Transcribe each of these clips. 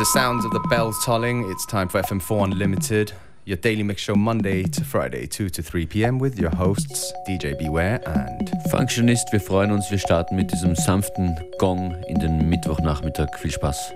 the sounds of the bells tolling. It's time for FM4 Unlimited, your daily mix show Monday to Friday, 2 to 3 p.m. with your hosts DJ Beware and Functionist. Wir freuen uns, wir starten mit diesem sanften Gong in den Mittwochnachmittag. Viel Spaß.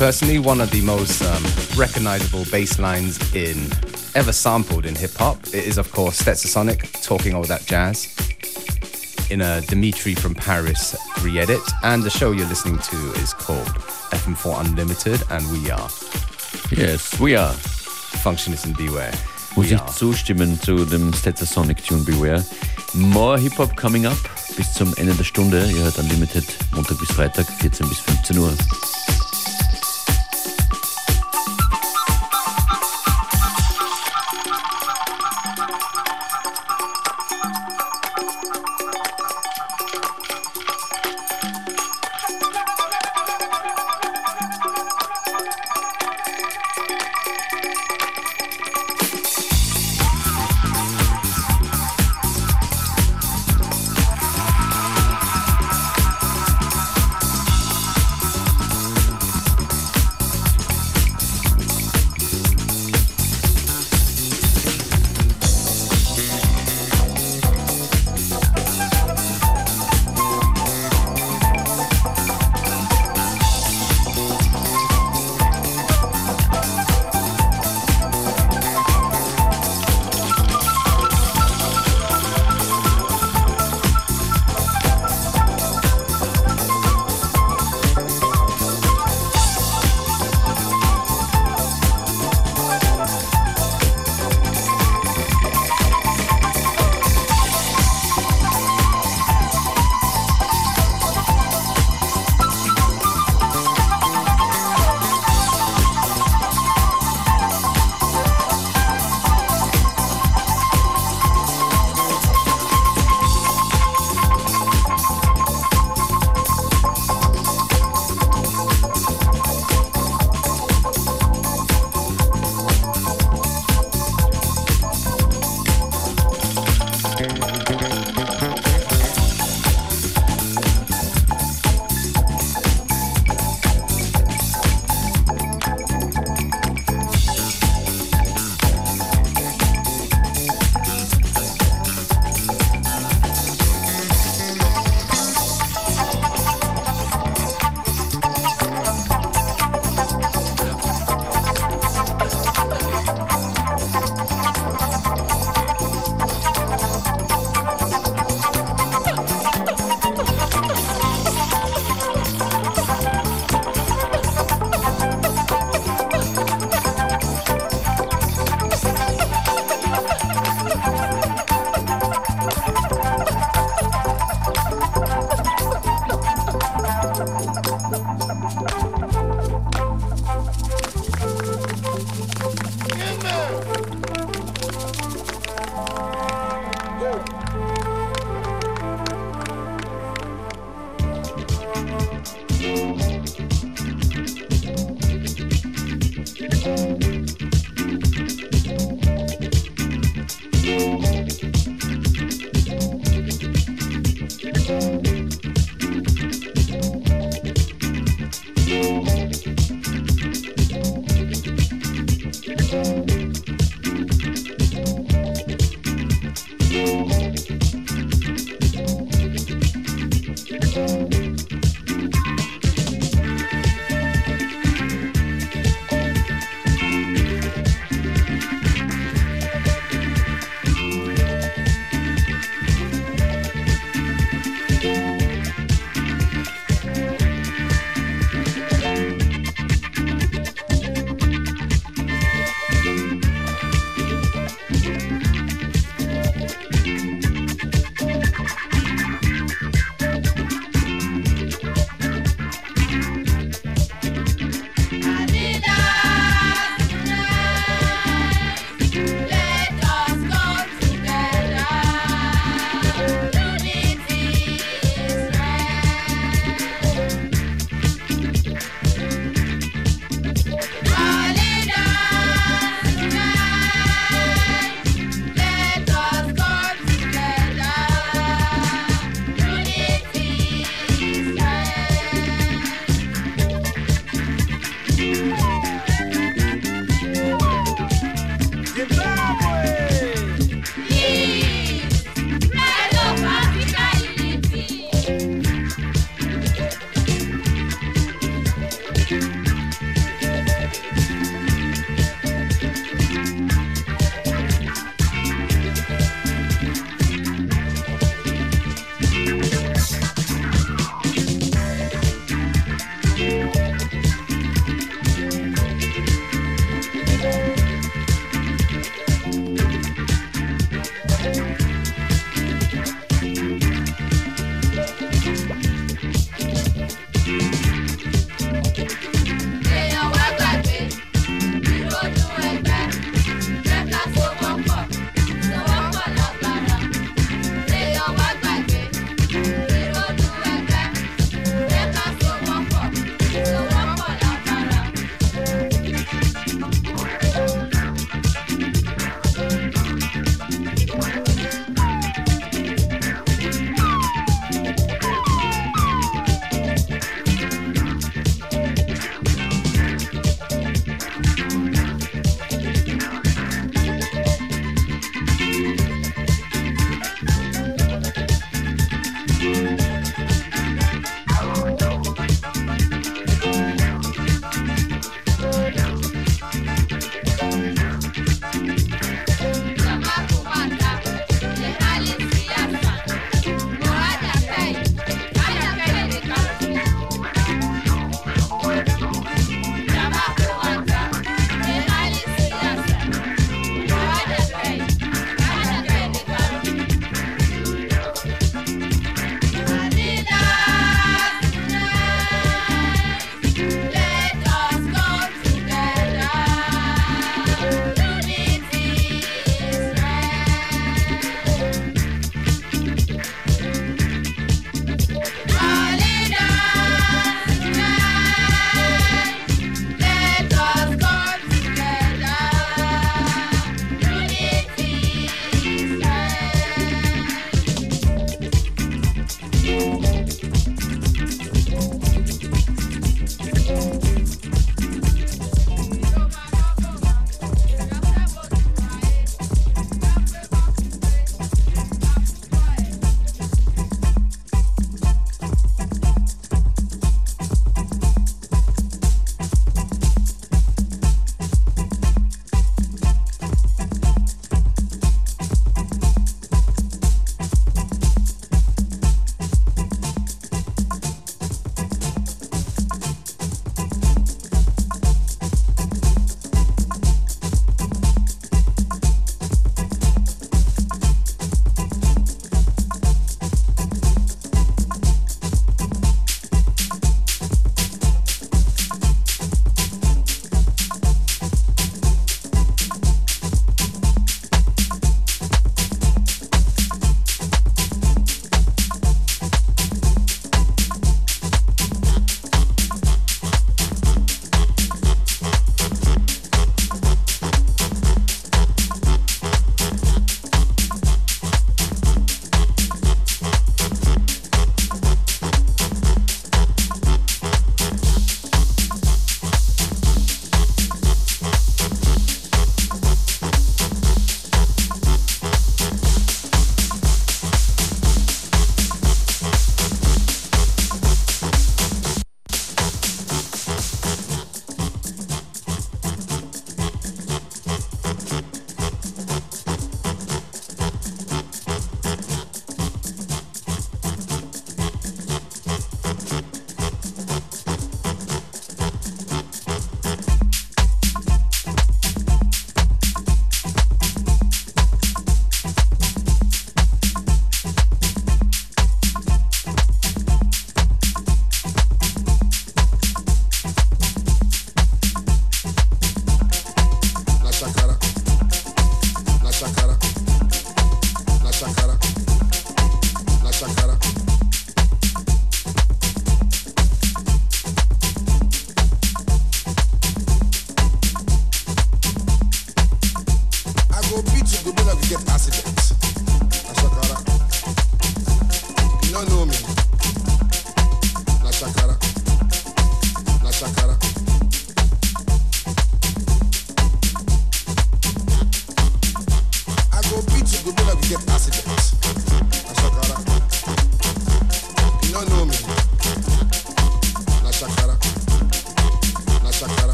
personally one of the most um, recognizable bass lines in ever sampled in hip hop. It is, of course, Stetsasonic talking all that jazz in a Dimitri from Paris re edit. And the show you're listening to is called FM4 Unlimited, and we are. Yes, we are. Functionist and Beware. Muss ich zustimmen zu dem Stetsasonic Tune Beware. More Hip-Hop coming up bis zum Ende der Stunde. Ihr hört Unlimited Montag bis Freitag, 14 bis 15 Uhr.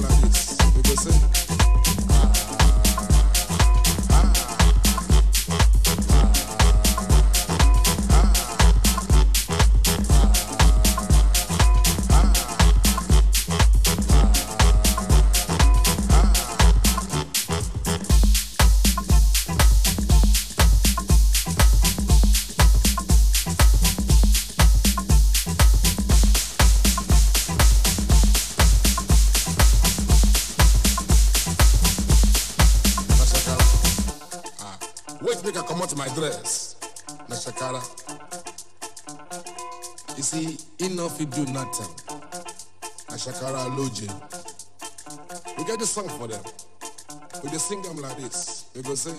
like this because. sing. Fit do nothing. Na shakara loje. We get the song for them. We dey sing them like this. We go sing.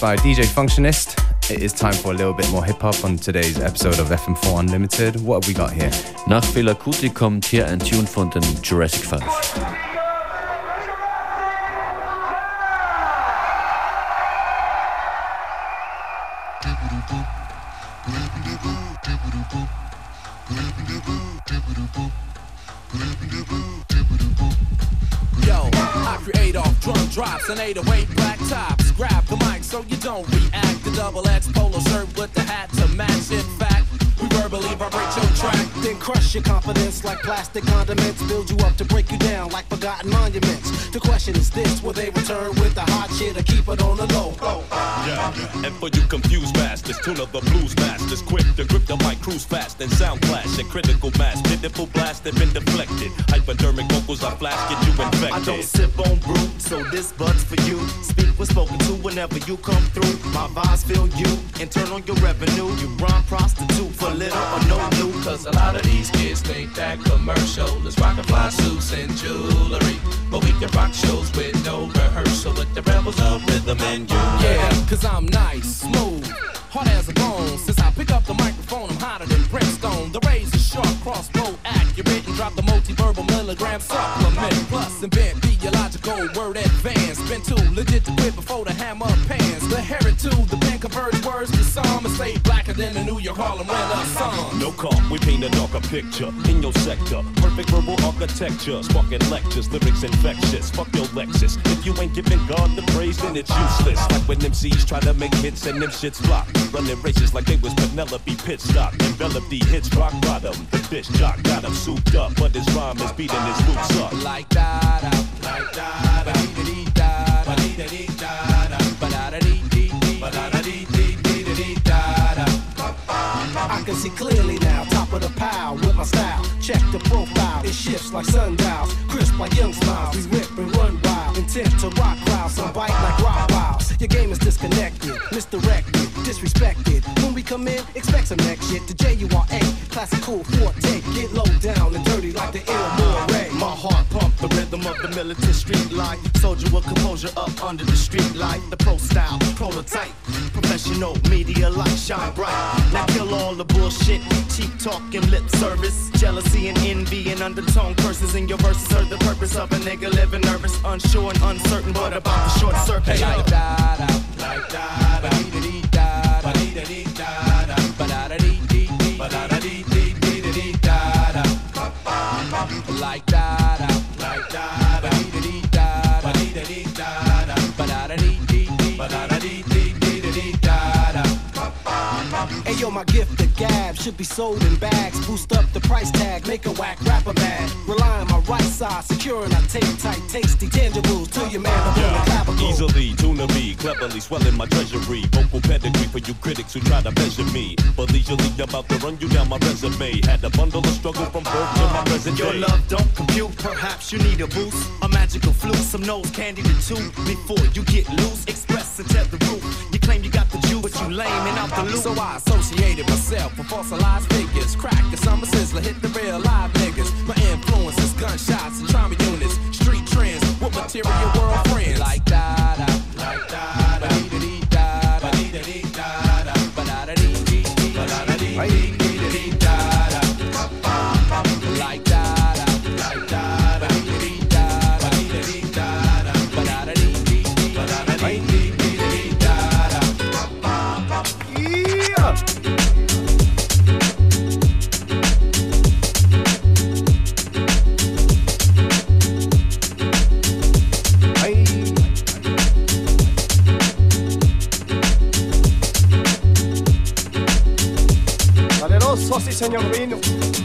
By DJ Functionist, it is time for a little bit more hip hop on today's episode of FM4 Unlimited. What have we got here? Nach Fela Kuti kommt hier ein Tune von den Jurassic 5. Tune of the blues masters, quick to grip the mic, cruise fast and sound clash and critical mass, pitiful blast have been deflected. Hypodermic vocals I flash, get you infected. I don't sip on brew, so this but's for you. Speak when spoken to whenever you come through. My vibes feel you and turn on your revenue. You run prostitute for little or no new. Cause a lot of these kids think that commercial is rockin' fly suits and jewelry. But we can rock shows with no rehearsal. with the rebels of rhythm and you. Yeah, cause I'm nice, smooth, hard as a bone. Since I pick up the microphone, I'm hotter than brimstone. The razor sharp, crossbow accurate, and drop the multi-verbal milligram supplement. Plus, invent theological word advance. Been too legit to quit before the hammer pans. The heritage, the pen converts words to some and blacker than the New York Harlem Renaissance. No call, we paint a darker picture in your sector. Perfect verbal architecture, sparking lectures, lyrics infectious. Fuck your Lexus. If you ain't giving God the praise, then it's useless. Like when MCs try to make hits and them shits flop. Running races like they was Penelope Pitstop. Envelop the hits rock bottom. The bitch jock got him souped up, but his rhyme is beating his boots up. Like da, like da can see clearly now, top of the pile with my style. Check the profile, it shifts like sundials, crisp like young smiles. We whip and run wild, intent to rock crowds, some bite like rock wiles. Your game is disconnected, misdirected, disrespected. When we come in, expect some next shit. The J U R A, classical forte, get low down and dirty like the ill Moray. My heart pump the rhythm of the militant street life. Soldier with composure up under the street light. The pro style, prototype, professional media light shine bright. Now kill all the bullshit, cheap talk and lip service. Jealousy and envy and undertone curses in your verses. Serve the purpose of a nigga living nervous, unsure and uncertain. What about the short circuit? Like da da, like da da, dee dee da da, dee dee da da, ba da da dee dee dee, ba da da dee dee dee dee da da. Like da da, like da da, dee dee da da, dee dee da da, ba da da dee dee dee, ba da da dee dee dee dee da da. Hey yo, my gift, the gab, should be sold in bags. Boost up the price tag, make a whack rapper mad. Rely on my right side, securing I tape tight, tasty tangibles to your man up on the. Easily, tuna me, cleverly swelling my treasury. Vocal pedigree for you critics who try to measure me. But leisurely about to run you down my resume. Had a bundle of struggle from birth to my present Your love don't compute, perhaps you need a boost. A magical flute, some nose candy to two. Before you get loose, express and tell the roof. You claim you got the juice, but you lame and out the loop. So I associated myself with fossilized figures. Crack the summer sizzler, hit the real live niggas. My influences, gunshots and trauma units. Street trends with material world friends. Like da señor vino.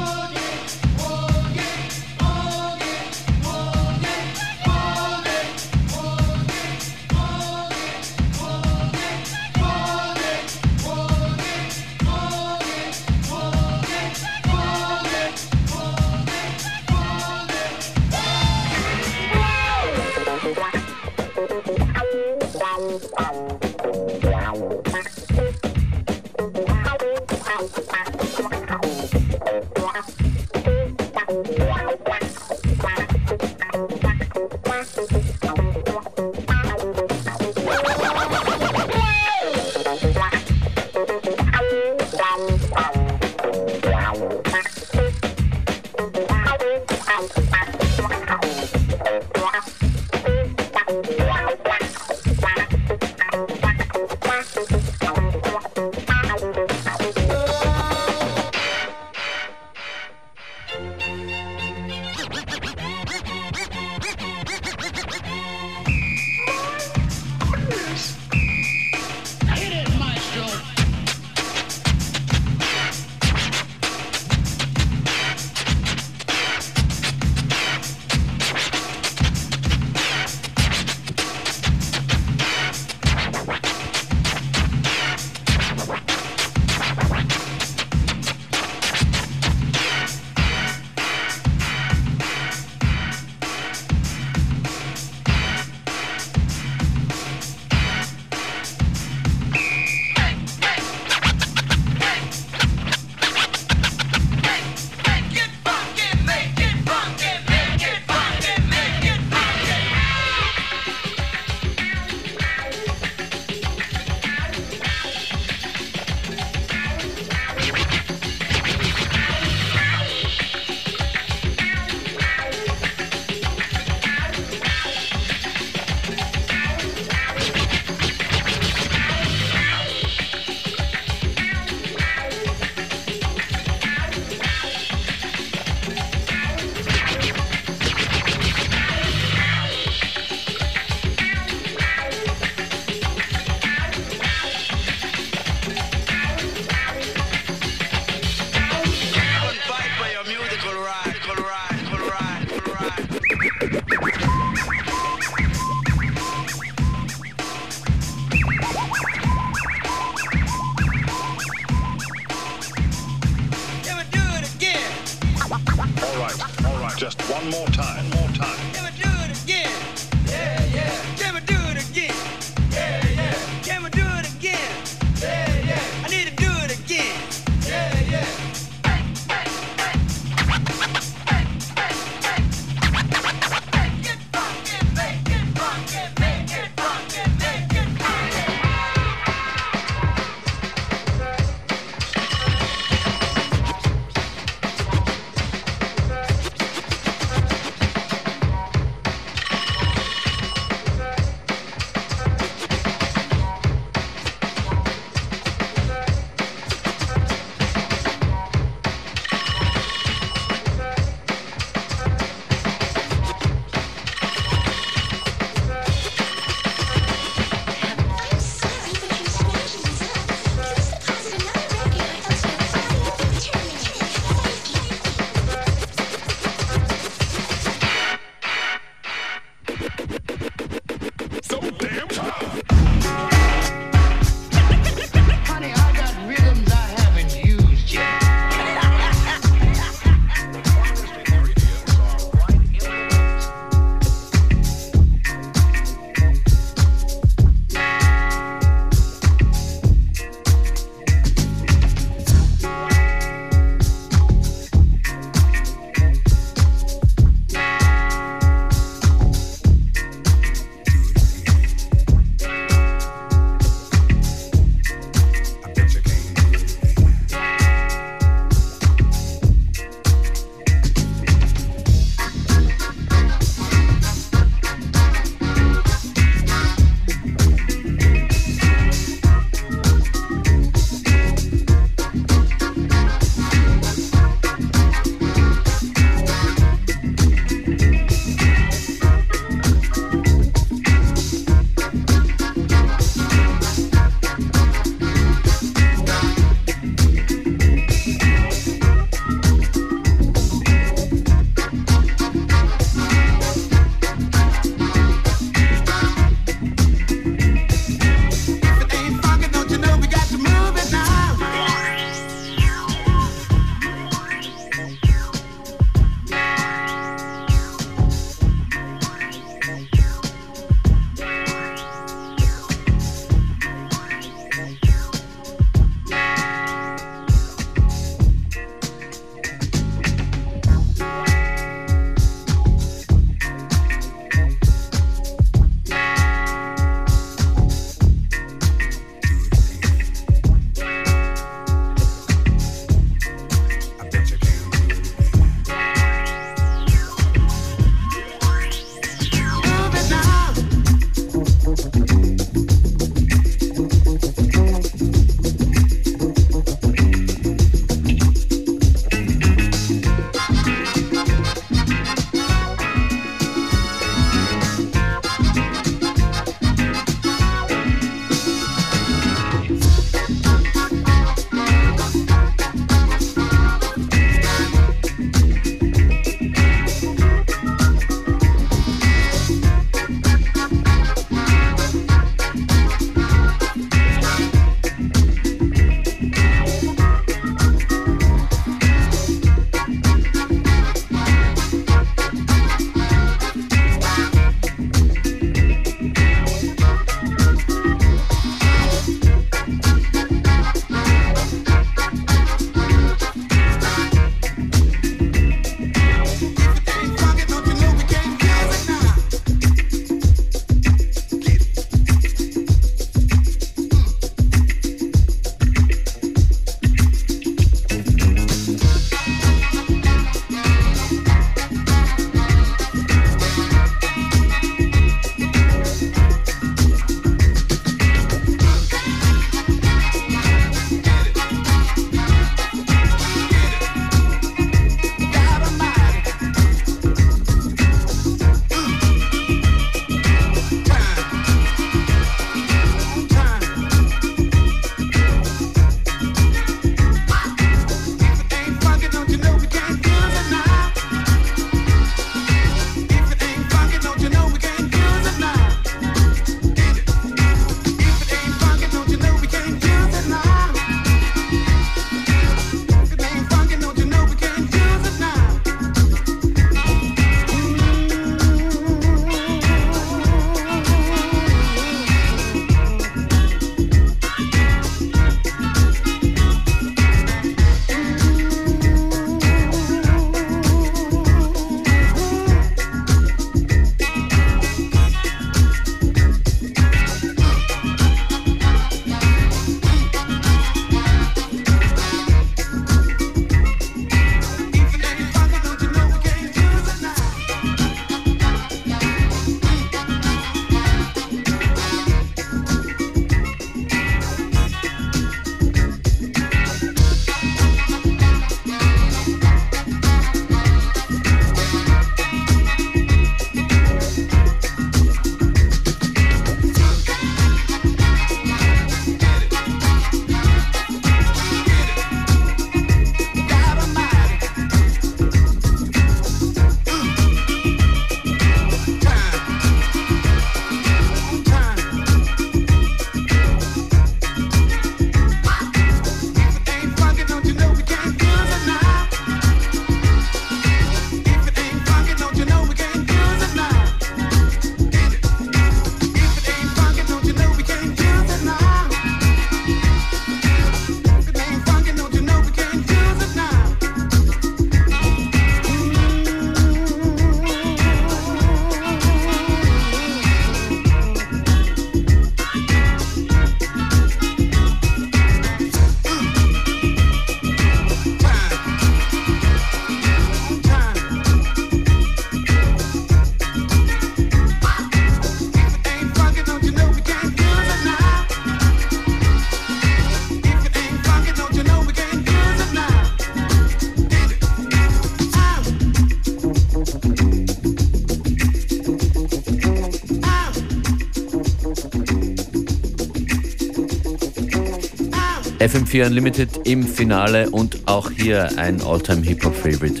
FM4 Unlimited im Finale und auch hier ein Alltime Hip-Hop-Favorite.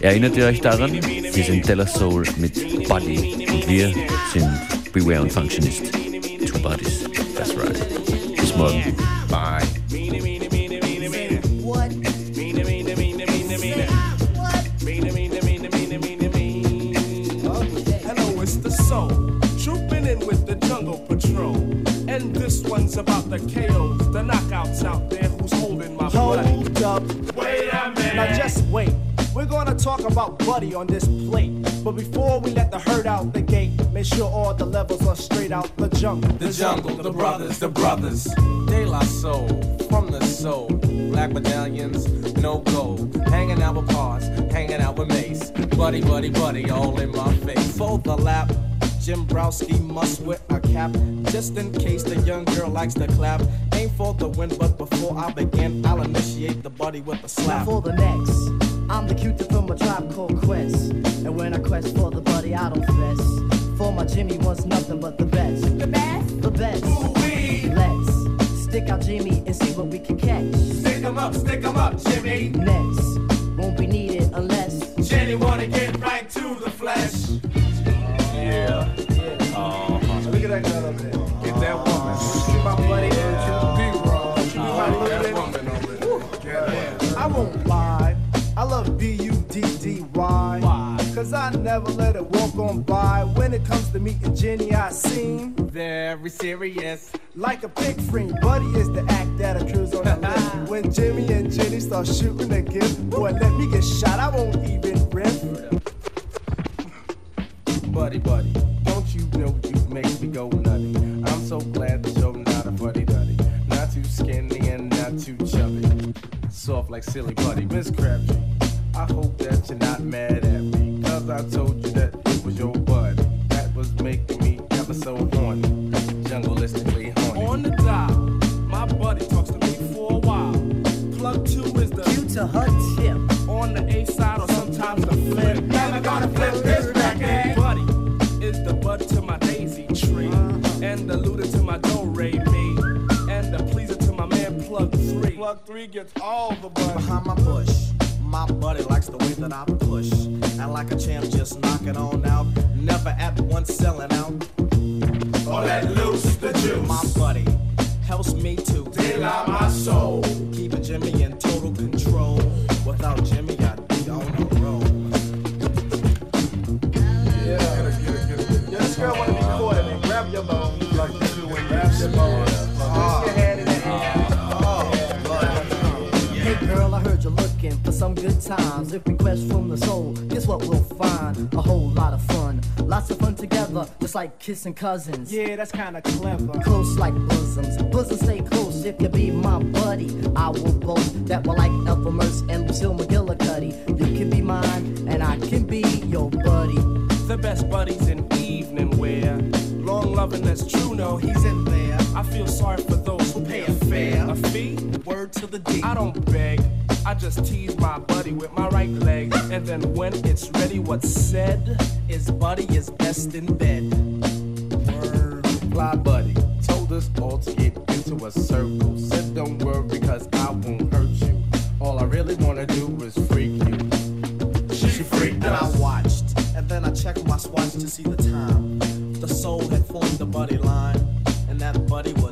Erinnert ihr euch daran? Wir sind Della Soul mit Buddy und wir sind Beware und Functionist. Two Buddies. That's right. Bis morgen. Bye. The Buddy on this plate. But before we let the herd out the gate, make sure all the levels are straight out the jungle. The jungle, the brothers, the brothers. De La Soul, from the soul. Black medallions, no gold. Hanging out with Pars, hanging out with Mace. Buddy, buddy, buddy, all in my face. Fold the lap. Jimbrowski must wear a cap just in case the young girl likes to clap. Aim for the win, but before I begin, I'll initiate the buddy with a Now slap. for the next, Cutie from a tribe called Quest. And when I quest for the buddy, I don't fess. For my Jimmy wants nothing but the best. The best? The best. Let's stick out Jimmy and see what we can catch. Stick 'em up, stick 'em up, Jimmy. Next, won't be needed Cause I never let it walk on by. When it comes to meeting Jenny, I seem Very serious. like a pig free. Buddy is the act that accrues on the list. When Jimmy and Jenny start shooting a gift, boy, let me get shot. I won't even riff. Buddy, buddy, don't you know you make me go nutty? I'm so glad that you're not a buddy duddy. Not too skinny and not too chubby. Soft like silly buddy, Miss Crabtree. I hope that you're not mad at me. Cause I told you that it was your buddy. That was making me ever so horny. Jungleistically horny. On the dial, my buddy talks to me for a while. Plug two is the due to her tip. on the A side or sometimes the flip. Never gonna flip this record. Buddy is the bud to my daisy tree, uh-huh. and the looter to my do re mi, and the pleaser to my man plug three. Plug three gets all the buddy. behind my bush. My buddy likes the way that I push. And like a champ, just knock it on out. Never at once selling out. Or let loose the juice. My buddy helps me to Daylight my soul. Keeping Jimmy in total control. Without Jimmy, I'd be on the road. Yeah. Yeah, this girl wanna be caught and it. Grab your bone. Like you do when you grab your bone. Some good times. If we quest from the soul, guess what we'll find? A whole lot of fun. Lots of fun together, just like kissing cousins. Yeah, that's kinda clever. Close like bosoms. Bosoms stay close if you be my buddy. I will boast that we're like Ethel Mertz and Lucille McGillicuddy. You can be mine, and I can be your buddy. The best buddies in evening wear. Long loving that's true, no, He's in there. I feel sorry for those who pay a fare. A fee? Word to the D. I don't beg. I just tease my buddy with my right leg. And then when it's ready, what's said? His buddy is best in bed. Word. Fly buddy told us all to get into a circle. Said don't worry cause I won't hurt you. All I really wanna do is freak you. She freaked And I watched, and then I checked my swatch to see the time. The soul had formed the buddy line, and that buddy was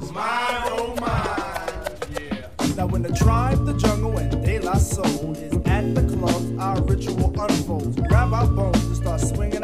when the tribe, the jungle, and De La Soul is at the club, our ritual unfolds. Grab our bones and start swinging